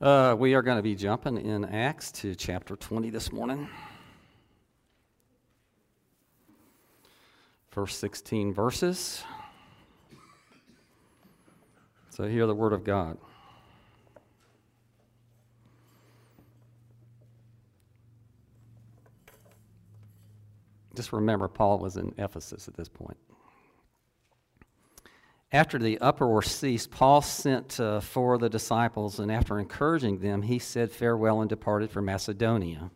Uh, we are going to be jumping in Acts to chapter 20 this morning. First 16 verses. So, hear the word of God. Just remember, Paul was in Ephesus at this point. After the uproar ceased, Paul sent uh, for the disciples, and after encouraging them, he said farewell and departed for Macedonia.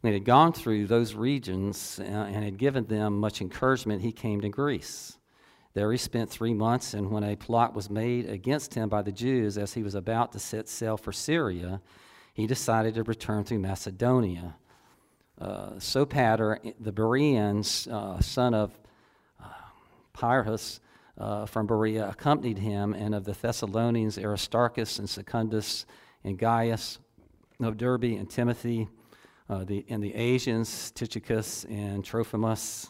When he had gone through those regions uh, and had given them much encouragement, he came to Greece. There he spent three months, and when a plot was made against him by the Jews as he was about to set sail for Syria, he decided to return to Macedonia. Uh, Sopater, the Berean uh, son of uh, Pyrrhus, uh, from Berea accompanied him, and of the Thessalonians, Aristarchus and Secundus and Gaius, of Derbe and Timothy, uh, the, and the Asians, Tychicus and Trophimus.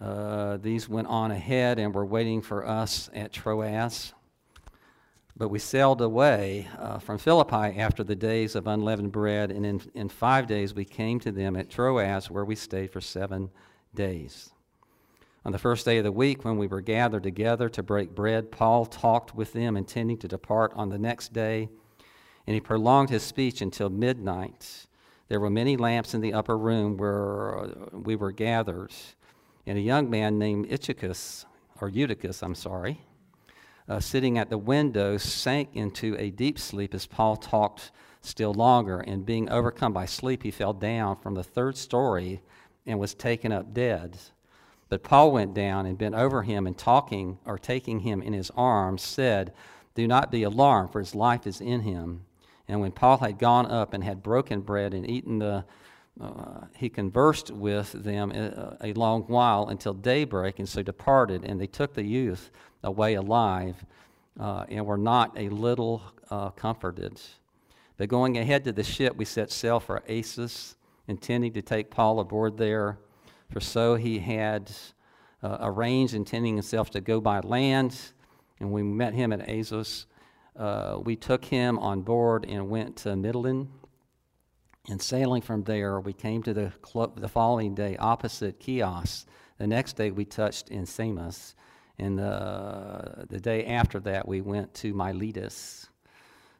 Uh, these went on ahead and were waiting for us at Troas. But we sailed away uh, from Philippi after the days of unleavened bread, and in, in five days we came to them at Troas, where we stayed for seven days. On the first day of the week, when we were gathered together to break bread, Paul talked with them, intending to depart on the next day, and he prolonged his speech until midnight. There were many lamps in the upper room where we were gathered, and a young man named Ichicus, or Eutychus, I'm sorry, uh, sitting at the window, sank into a deep sleep as Paul talked still longer, and being overcome by sleep, he fell down from the third story and was taken up dead. But Paul went down and bent over him and talking or taking him in his arms said, Do not be alarmed, for his life is in him. And when Paul had gone up and had broken bread and eaten the, uh, he conversed with them a, a, long while until daybreak, and so departed. And they took the youth away alive, uh, and were not a little uh, comforted. But going ahead to the ship, we set sail for Assos, intending to take Paul aboard there for so he had uh, arranged, intending himself to go by land. And we met him at Assos. Uh, we took him on board and went to Mytilene. And sailing from there, we came to the, cl- the following day opposite Chios. The next day, we touched in Samos. And the, the day after that, we went to Miletus.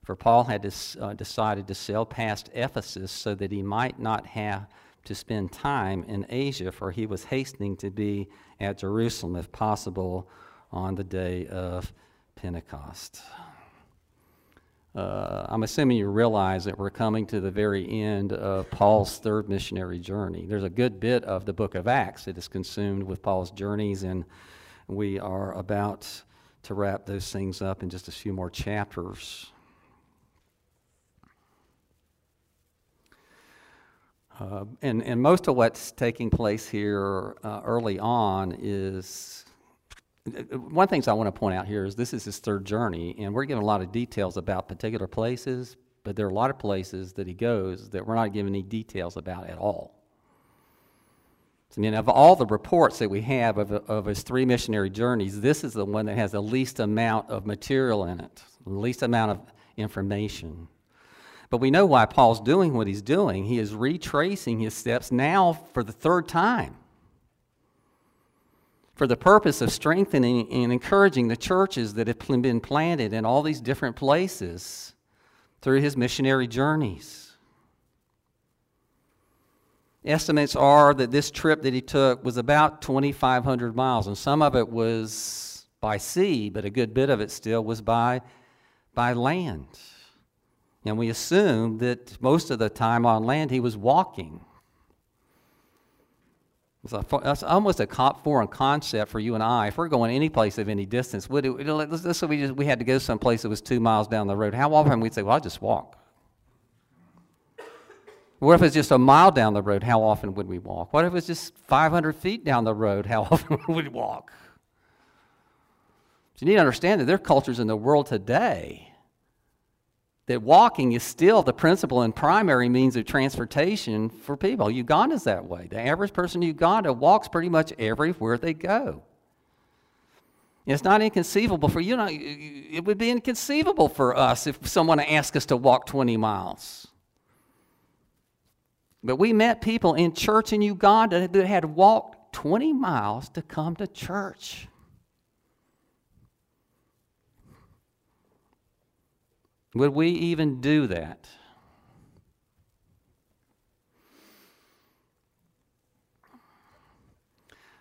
For Paul had uh, decided to sail past Ephesus so that he might not have to spend time in Asia, for he was hastening to be at Jerusalem, if possible, on the day of Pentecost. Uh, I'm assuming you realize that we're coming to the very end of Paul's third missionary journey. There's a good bit of the book of Acts that is consumed with Paul's journeys, and we are about to wrap those things up in just a few more chapters. Uh, and, and most of what's taking place here uh, early on is one thing I want to point out here is this is his third journey, and we're given a lot of details about particular places, but there are a lot of places that he goes that we're not given any details about at all. I mean, of all the reports that we have of, of his three missionary journeys, this is the one that has the least amount of material in it, the least amount of information. But we know why Paul's doing what he's doing. He is retracing his steps now for the third time for the purpose of strengthening and encouraging the churches that have been planted in all these different places through his missionary journeys. Estimates are that this trip that he took was about 2,500 miles, and some of it was by sea, but a good bit of it still was by, by land. And we assume that most of the time on land he was walking. That's almost a foreign concept for you and I. If we're going any place of any distance, would it, let's say we, just, we had to go someplace that was two miles down the road. How often we'd say, well, I'll just walk? What if it's just a mile down the road? How often would we walk? What if it's just 500 feet down the road? How often would we walk? So you need to understand that there are cultures in the world today that walking is still the principal and primary means of transportation for people. Uganda's that way. The average person in Uganda walks pretty much everywhere they go. It's not inconceivable for you. Know, it would be inconceivable for us if someone asked us to walk 20 miles. But we met people in church in Uganda that had walked 20 miles to come to church. Would we even do that?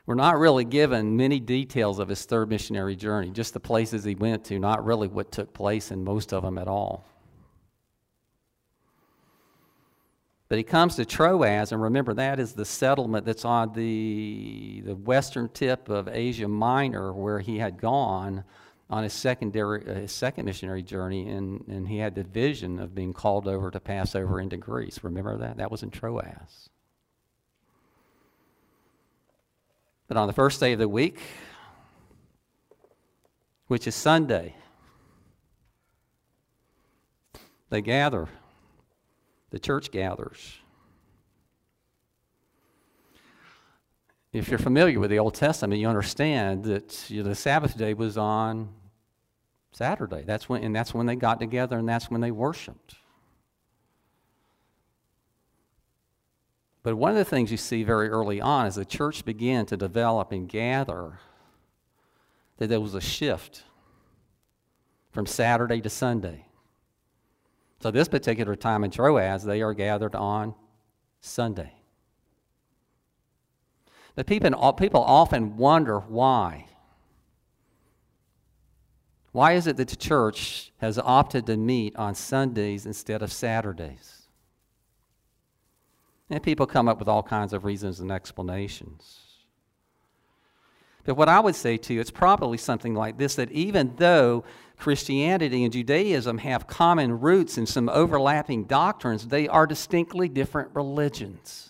We're not really given many details of his third missionary journey, just the places he went to, not really what took place in most of them at all. But he comes to Troas, and remember that is the settlement that's on the, the western tip of Asia Minor, where he had gone on his secondary, uh, his second missionary journey, and, and he had the vision of being called over to pass over into Greece. Remember that? That was in Troas. But on the first day of the week, which is Sunday, they gather. The church gathers. If you're familiar with the Old Testament, you understand that you know, the Sabbath day was on Saturday. That's when, and that's when they got together and that's when they worshiped. But one of the things you see very early on as the church began to develop and gather, that there was a shift from Saturday to Sunday. So, this particular time in Troas, they are gathered on Sunday. The people, people often wonder why. Why is it that the church has opted to meet on Sundays instead of Saturdays? And people come up with all kinds of reasons and explanations. But what I would say to you, it's probably something like this that even though Christianity and Judaism have common roots and some overlapping doctrines, they are distinctly different religions.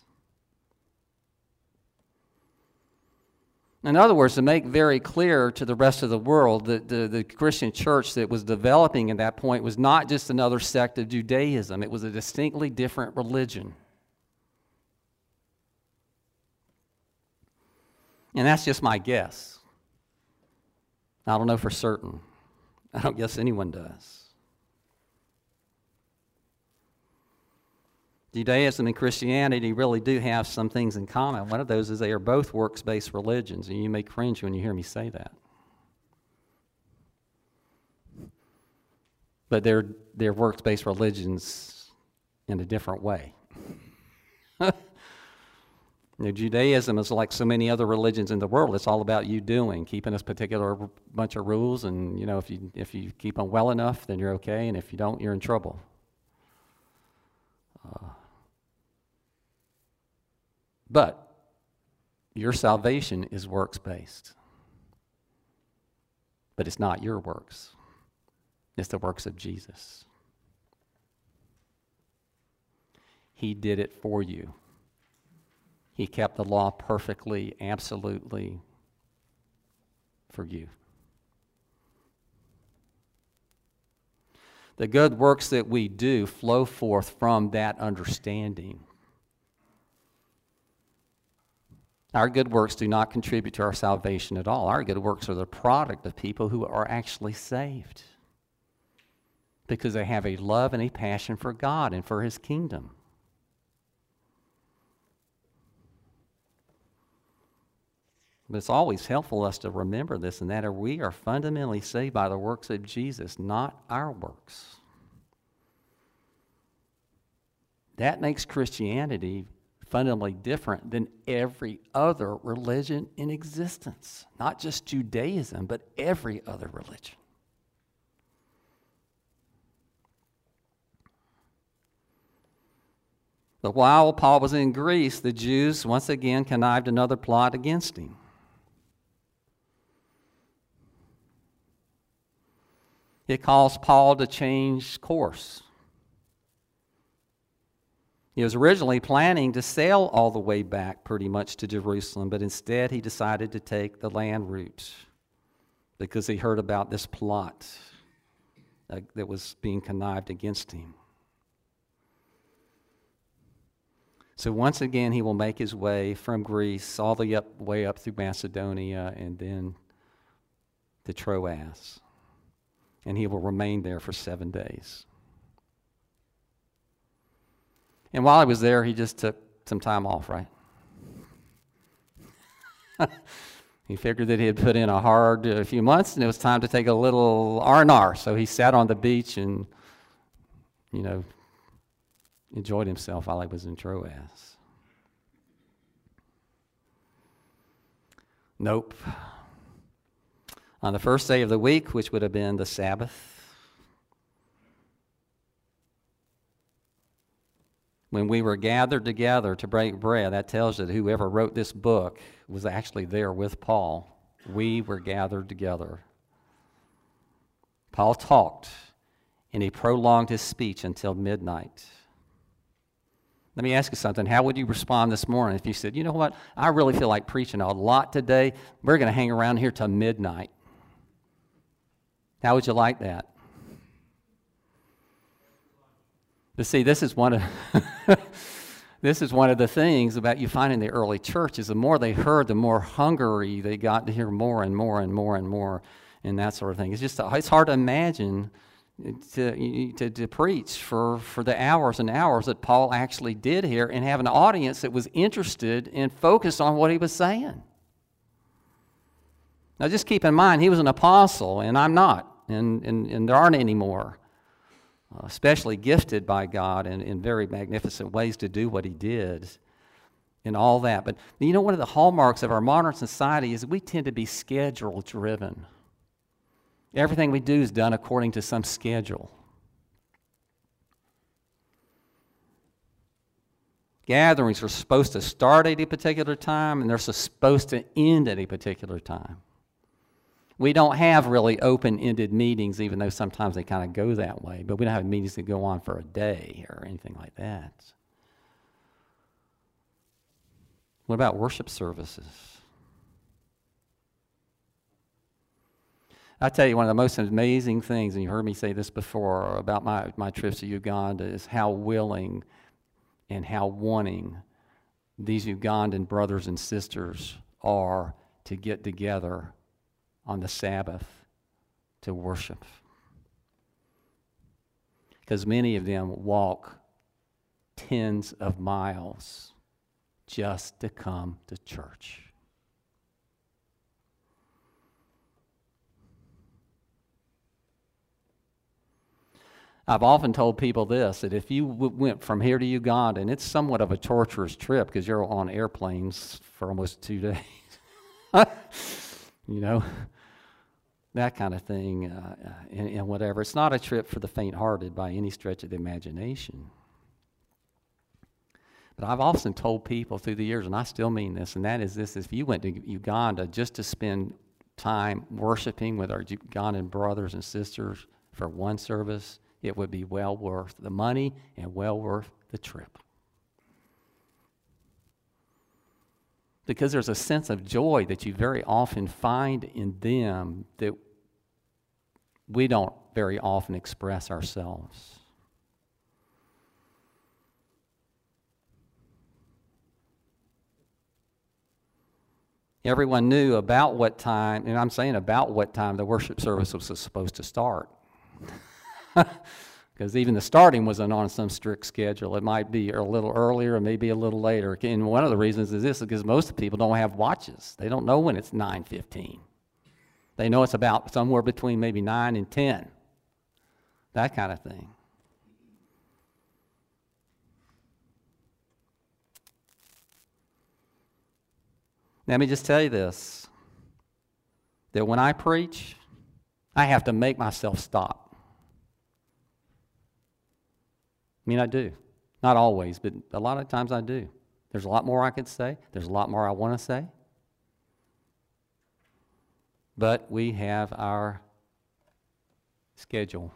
In other words, to make very clear to the rest of the world that the, the Christian church that was developing at that point was not just another sect of Judaism, it was a distinctly different religion. And that's just my guess. I don't know for certain. I don't guess anyone does. Judaism and Christianity really do have some things in common. One of those is they are both works based religions, and you may cringe when you hear me say that. But they're, they're works based religions in a different way. Know, Judaism is like so many other religions in the world. It's all about you doing, keeping a particular bunch of rules, and you know, if you if you keep them well enough, then you're okay, and if you don't, you're in trouble. Uh, but your salvation is works based, but it's not your works. It's the works of Jesus. He did it for you. He kept the law perfectly, absolutely for you. The good works that we do flow forth from that understanding. Our good works do not contribute to our salvation at all. Our good works are the product of people who are actually saved because they have a love and a passion for God and for His kingdom. But it's always helpful us to remember this and that we are fundamentally saved by the works of Jesus, not our works. That makes Christianity fundamentally different than every other religion in existence. Not just Judaism, but every other religion. But while Paul was in Greece, the Jews once again connived another plot against him. it caused Paul to change course. He was originally planning to sail all the way back pretty much to Jerusalem, but instead he decided to take the land route because he heard about this plot uh, that was being connived against him. So once again, he will make his way from Greece all the way up through Macedonia and then to Troas, and he will remain there for seven days. And while he was there, he just took some time off, right? he figured that he had put in a hard uh, few months, and it was time to take a little R&R. So he sat on the beach and, you know, enjoyed himself while he was in Troas. Nope. On the first day of the week, which would have been the Sabbath, when we were gathered together to break bread, that tells you that whoever wrote this book was actually there with Paul. We were gathered together. Paul talked, and he prolonged his speech until midnight. Let me ask you something. How would you respond this morning if you said, you know what, I really feel like preaching a lot today. We're going to hang around here till midnight? How would you like that? But see, this is one of this is one of the things about you find in the early churches. The more they heard, the more hungry they got to hear more and more and more and more, and that sort of thing. It's just it's hard to imagine to, to, to preach for, for the hours and hours that Paul actually did here and have an audience that was interested and focused on what he was saying. Now, just keep in mind, he was an apostle, and I'm not, and, and, and there aren't any more Uh, especially gifted by God in, in very magnificent ways to do what he did and all that. But you know, one of the hallmarks of our modern society is we tend to be schedule driven. Everything we do is done according to some schedule. Gatherings are supposed to start at a particular time and they're supposed to end at a particular time. We don't have really open ended meetings, even though sometimes they kind of go that way, but we don't have meetings that go on for a day or anything like that. What about worship services? I tell you, one of the most amazing things, and you heard me say this before about my, my trips to Uganda, is how willing and how wanting these Ugandan brothers and sisters are to get together on the Sabbath to worship. Because many of them walk tens of miles just to come to church. I've often told people this that if you w- went from here to Uganda, and it's somewhat of a torturous trip because you're on airplanes for almost two days, you know, that kind of thing, uh, uh, and, and whatever. It's not a trip for the faint hearted by any stretch of the imagination. But I've often told people through the years, and I still mean this, and that is this if you went to Uganda just to spend time worshiping with our Ugandan brothers and sisters for one service, it would be well worth the money and well worth the trip. Because there's a sense of joy that you very often find in them that we don't very often express ourselves. Everyone knew about what time, and I'm saying about what time the worship service was supposed to start. because even the starting wasn't on some strict schedule. It might be a little earlier or maybe a little later. And one of the reasons is this because most people don't have watches. They don't know when it's 9:15. They know it's about somewhere between maybe 9 and 10. That kind of thing. Let me just tell you this that when I preach, I have to make myself stop. I mean, I do. Not always, but a lot of times I do. There's a lot more I could say, there's a lot more I want to say. But we have our schedule.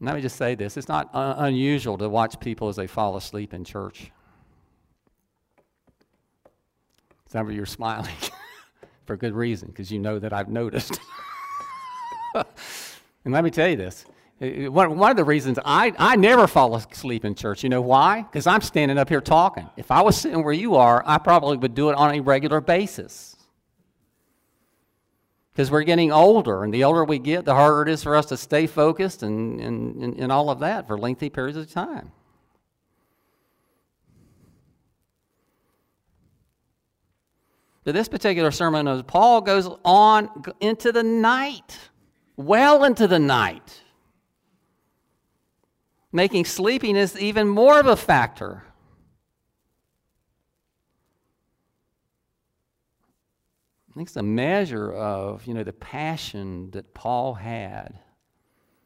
Let me just say this it's not un- unusual to watch people as they fall asleep in church. Some of you are smiling for good reason because you know that I've noticed. and let me tell you this Uh, one, one of the reasons I, I never fall asleep in church, you know why? Because I'm standing up here talking. If I was sitting where you are, I probably would do it on a regular basis. Because we're getting older, and the older we get, the harder it is for us to stay focused and, and, and, and all of that for lengthy periods of time. But this particular sermon, of Paul goes on into the night, well into the night making sleepiness even more of a factor. I think it's a measure of, you know, the passion that Paul had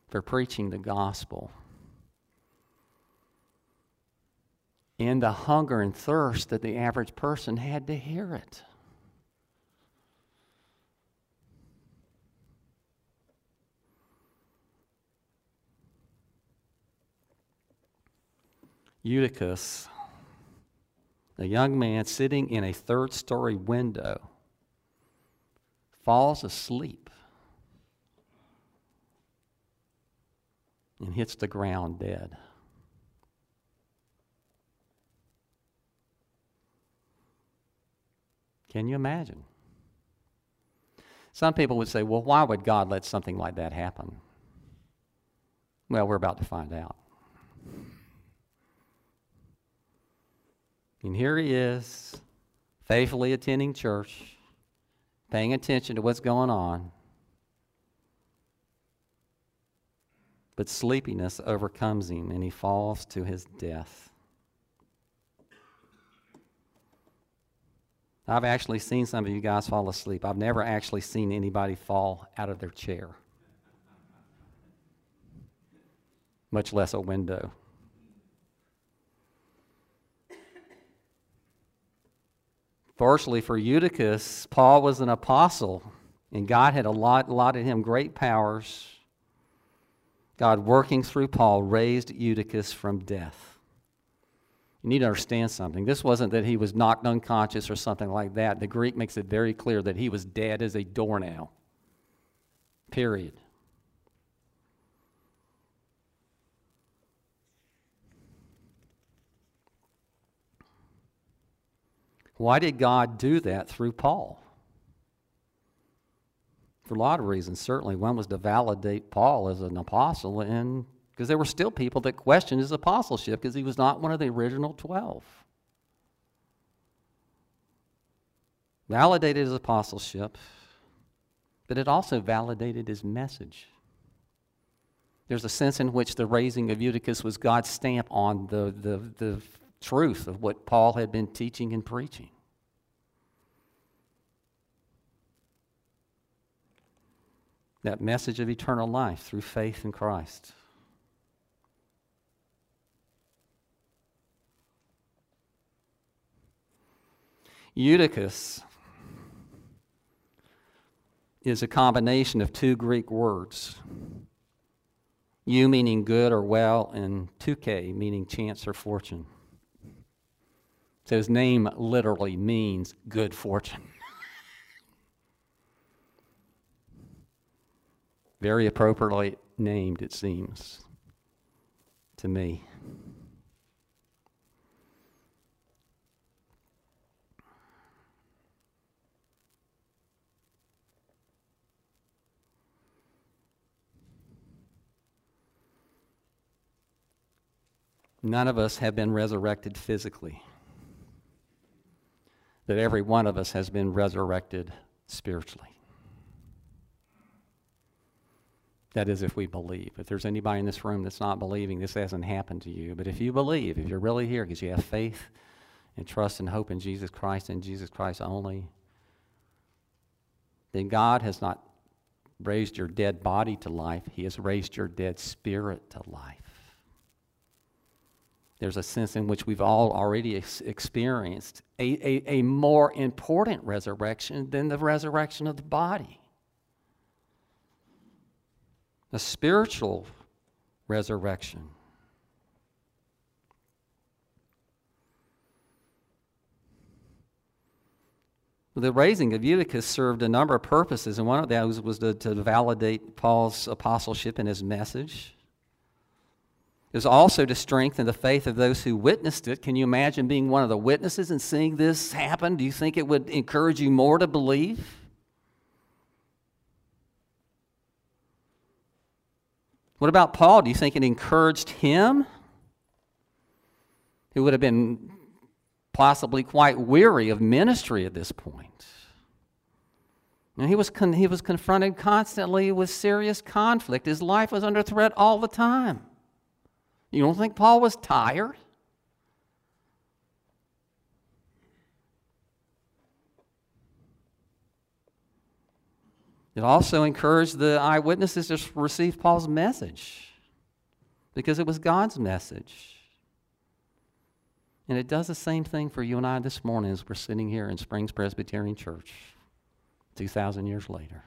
for preaching the gospel. And the hunger and thirst that the average person had to hear it. Eutychus, a young man sitting in a third story window, falls asleep and hits the ground dead. Can you imagine? Some people would say, well, why would God let something like that happen? Well, we're about to find out. And here he is, faithfully attending church, paying attention to what's going on. But sleepiness overcomes him and he falls to his death. I've actually seen some of you guys fall asleep. I've never actually seen anybody fall out of their chair, much less a window. Fortunately for Eutychus, Paul was an apostle, and God had allotted him great powers. God, working through Paul, raised Eutychus from death. You need to understand something. This wasn't that he was knocked unconscious or something like that. The Greek makes it very clear that he was dead as a doornail. Period. Why did God do that through Paul? For a lot of reasons, certainly. One was to validate Paul as an apostle, and because there were still people that questioned his apostleship because he was not one of the original 12. Validated his apostleship, but it also validated his message. There's a sense in which the raising of Eutychus was God's stamp on the, the, the truth of what Paul had been teaching and preaching. That message of eternal life through faith in Christ. Eutychus is a combination of two Greek words. Eu meaning good or well, and psuche meaning chance or fortune. So his name literally means good fortune. Very appropriately named, it seems to me. None of us have been resurrected physically that every one of us has been resurrected spiritually. That is, if we believe. If there's anybody in this room that's not believing, this hasn't happened to you. But if you believe, if you're really here because you have faith and trust and hope in Jesus Christ and Jesus Christ only, then God has not raised your dead body to life, He has raised your dead spirit to life. There's a sense in which we've all already ex- experienced a, a, a more important resurrection than the resurrection of the body. A spiritual resurrection. The raising of Eutychus served a number of purposes, and one of those was to, to validate Paul's apostleship and his message. Was also to strengthen the faith of those who witnessed it. Can you imagine being one of the witnesses and seeing this happen? Do you think it would encourage you more to believe? What about Paul? Do you think it encouraged him? Who would have been possibly quite weary of ministry at this point. And he was, con- he was confronted constantly with serious conflict. His life was under threat all the time. You don't think Paul was tired? It also encouraged the eyewitnesses to receive Paul's message because it was God's message. And it does the same thing for you and I this morning as we're sitting here in Springs Presbyterian Church 2,000 years later.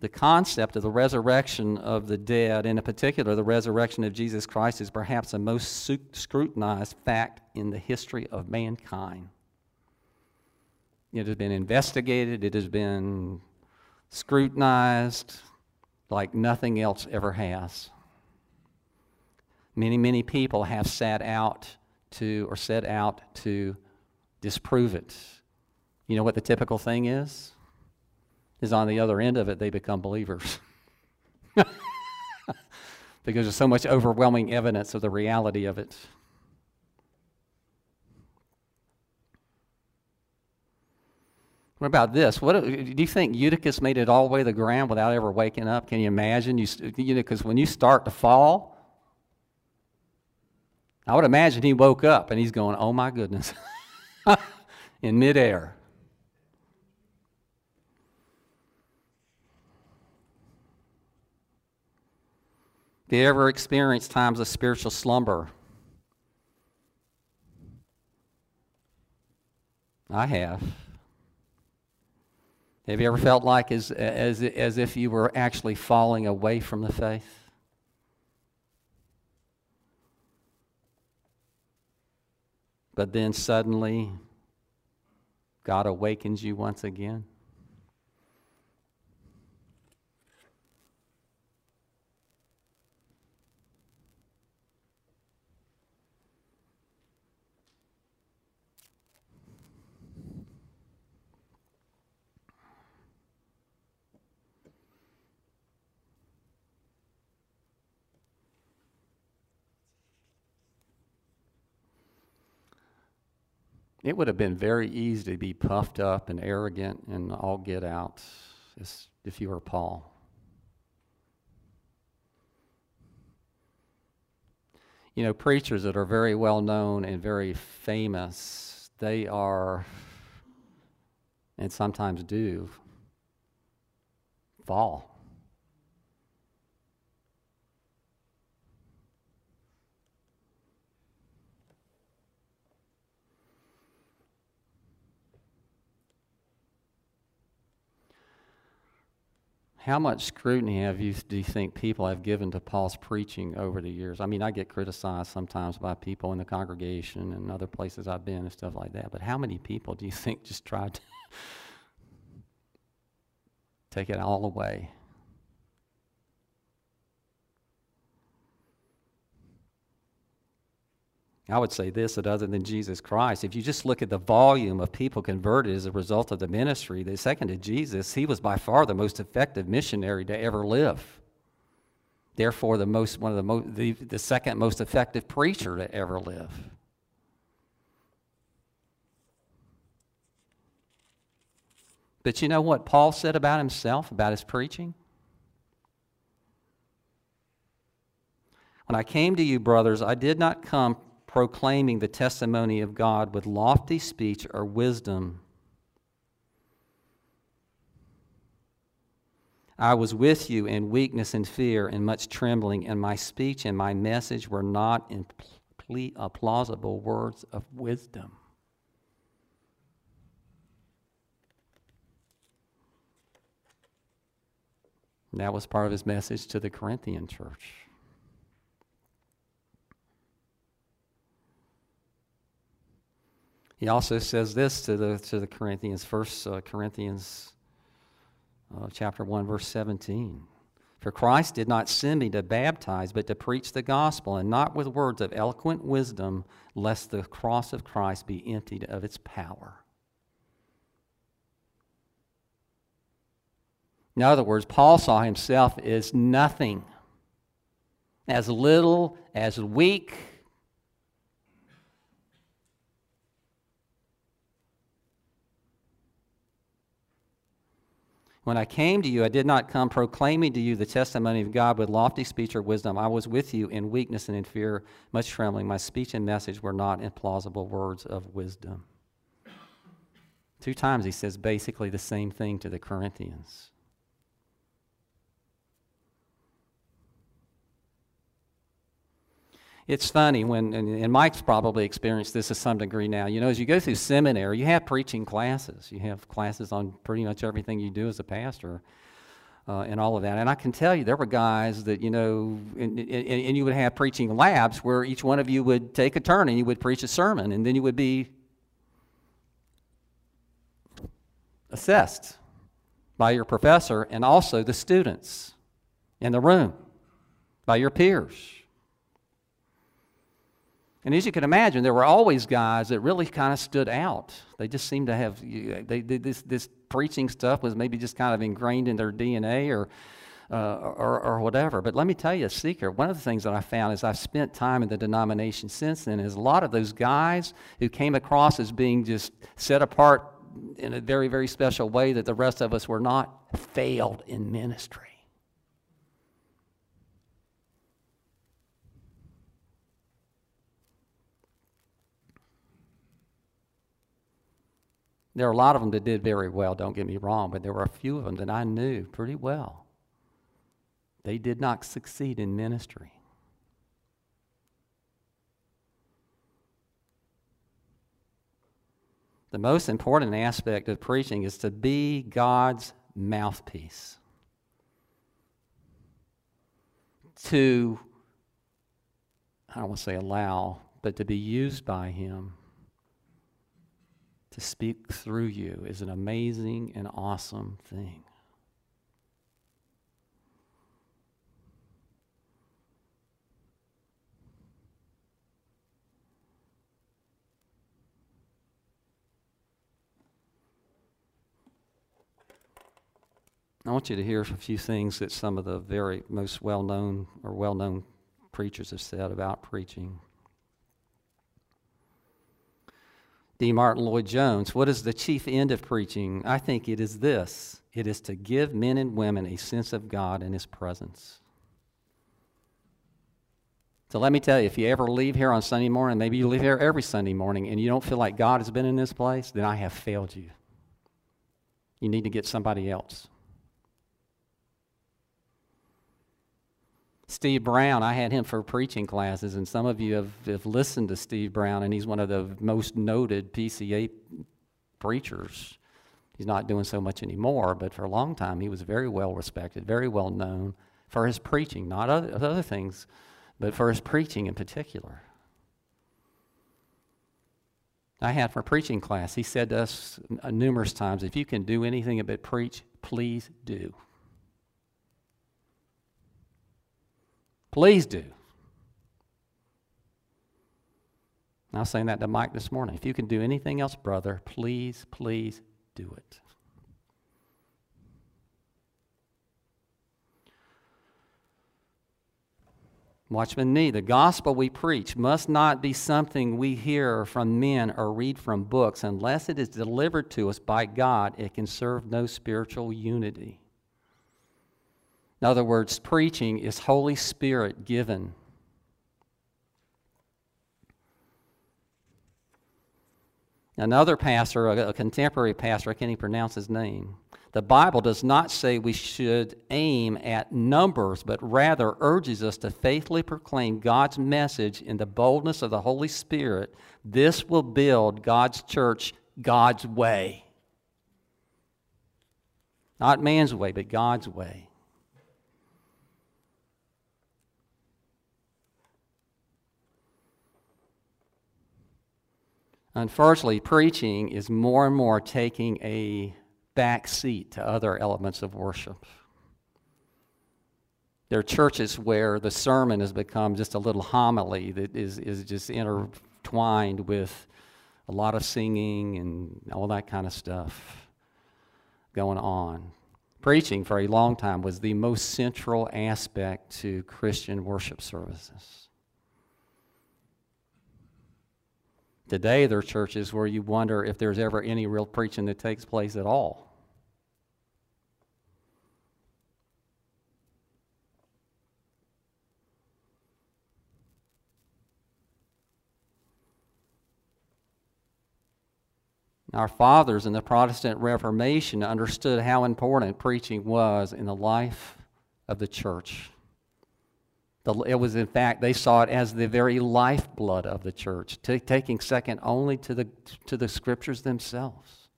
The concept of the resurrection of the dead, and in particular the resurrection of Jesus Christ, is perhaps the most scrutinized fact in the history of mankind. It has been investigated, it has been scrutinized like nothing else ever has. Many, many people have sat out to, or set out to disprove it. You know what the typical thing is? Is on the other end of it, they become believers. because there's so much overwhelming evidence of the reality of it. What about this? What uh, do you think Eutychus made it all the way to the ground without ever waking up? Can you imagine? You, you know, because when you start to fall, I would imagine he woke up and he's going, "Oh my goodness!" in midair. Do you ever experienced times of spiritual slumber? I have. Have you ever felt like as, as, as if you were actually falling away from the faith? But then suddenly, God awakens you once again? It would have been very easy to be puffed up and arrogant and all get out if you were Paul. You know, preachers that are very well known and very famous, they are, and sometimes do, fall. How much scrutiny have you, do you think people have given to Paul's preaching over the years? I mean, I get criticized sometimes by people in the congregation and other places I've been and stuff like that, but how many people do you think just tried to take it all away? I would say this that other than Jesus Christ, if you just look at the volume of people converted as a result of the ministry, the second to Jesus, he was by far the most effective missionary to ever live. Therefore, the most one of the most the, the second most effective preacher to ever live. But you know what Paul said about himself, about his preaching? When I came to you, brothers, I did not come proclaiming the testimony of God with lofty speech or wisdom. I was with you in weakness and fear and much trembling, and my speech and my message were not in uh, plausible words of wisdom. That was part of his message to the Corinthian church. He also says this to the, to the Corinthians, First uh, Corinthians uh, chapter 1, verse 17. For Christ did not send me to baptize, but to preach the gospel, and not with words of eloquent wisdom, lest the cross of Christ be emptied of its power. In other words, Paul saw himself as nothing, as little, as weak, When I came to you, I did not come proclaiming to you the testimony of God with lofty speech or wisdom. I was with you in weakness and in fear, much trembling. My speech and message were not implausible words of wisdom. Two times he says basically the same thing to the Corinthians. It's funny when, and Mike's probably experienced this to some degree now. You know, as you go through seminary, you have preaching classes. You have classes on pretty much everything you do as a pastor. Uh, and all of that. And I can tell you, there were guys that, you know, and, and, and, you would have preaching labs where each one of you would take a turn and you would preach a sermon, and then you would be assessed by your professor and also the students in the room, by your peers. And as you can imagine, there were always guys that really kind of stood out. They just seemed to have they, they, this this preaching stuff was maybe just kind of ingrained in their DNA or, uh, or or whatever. But let me tell you a secret. One of the things that I found as I've spent time in the denomination since then is a lot of those guys who came across as being just set apart in a very very special way that the rest of us were not failed in ministry. There are a lot of them that did very well, don't get me wrong, but there were a few of them that I knew pretty well. They did not succeed in ministry. The most important aspect of preaching is to be God's mouthpiece. To, I don't want to say allow, but to be used by Him to speak through you is an amazing and awesome thing. I want you to hear a few things that some of the very most well known or well known preachers have said about preaching. D. Martyn Lloyd Jones, what is the chief end of preaching? I think it is this it is to give men and women a sense of God and His presence. So let me tell you, if you ever leave here on Sunday morning, maybe you leave here every Sunday morning, and you don't feel like God has been in this place, then I have failed you. You need to get somebody else. Steve Brown, I had him for preaching classes, and some of you have, have listened to Steve Brown, and he's one of the most noted PCA preachers. He's not doing so much anymore, but for a long time he was very well respected, very well known for his preaching, not other, other things, but for his preaching in particular. I had for preaching class, he said to us numerous times, if you can do anything but preach, please do. Please do. I was saying that to Mike this morning. If you can do anything else, brother, please, please do it. Watchman Nee, the gospel we preach must not be something we hear from men or read from books. Unless it is delivered to us by God, it can serve no spiritual unity. In other words, preaching is Holy Spirit given. Another pastor, a, contemporary pastor, I can't even pronounce his name. The Bible does not say we should aim at numbers, but rather urges us to faithfully proclaim God's message in the boldness of the Holy Spirit. This will build God's church God's way. Not man's way, but God's way. Unfortunately, preaching is more and more taking a back seat to other elements of worship. There are churches where the sermon has become just a little homily that is, is just intertwined with a lot of singing and all that kind of stuff going on. Preaching for a long time was the most central aspect to Christian worship services. Today, there are churches where you wonder if there's ever any real preaching that takes place at all. Our fathers in the Protestant Reformation understood how important preaching was in the life of the church. It was, in fact, they saw it as the very lifeblood of the church, t- taking second only to the, to the scriptures themselves.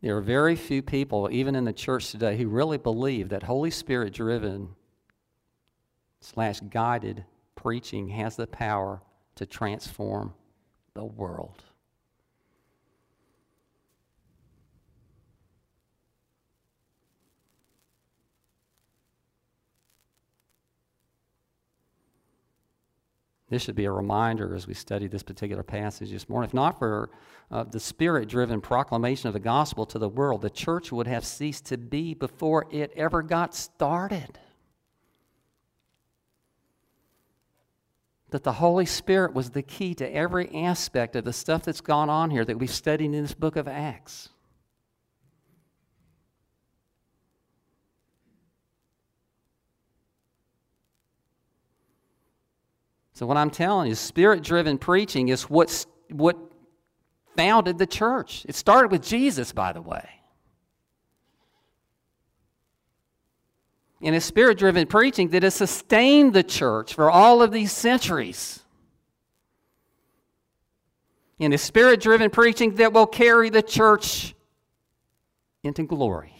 There are very few people, even in the church today, who really believe that Holy Spirit driven slash guided preaching has the power to transform the world. This should be a reminder as we study this particular passage this morning. If not for uh, the spirit driven proclamation of the gospel to the world, the church would have ceased to be before it ever got started. That the Holy Spirit was the key to every aspect of the stuff that's gone on here that we've studied in this book of Acts. So, what I'm telling you, spirit driven preaching is what's, what founded the church. It started with Jesus, by the way. And it's spirit driven preaching that has sustained the church for all of these centuries. And it's spirit driven preaching that will carry the church into glory.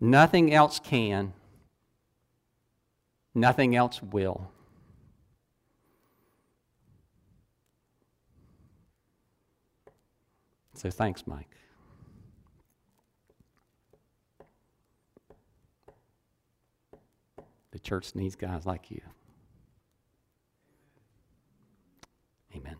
Nothing else can Nothing else will. So thanks, Mike. church needs guys like you. Amen.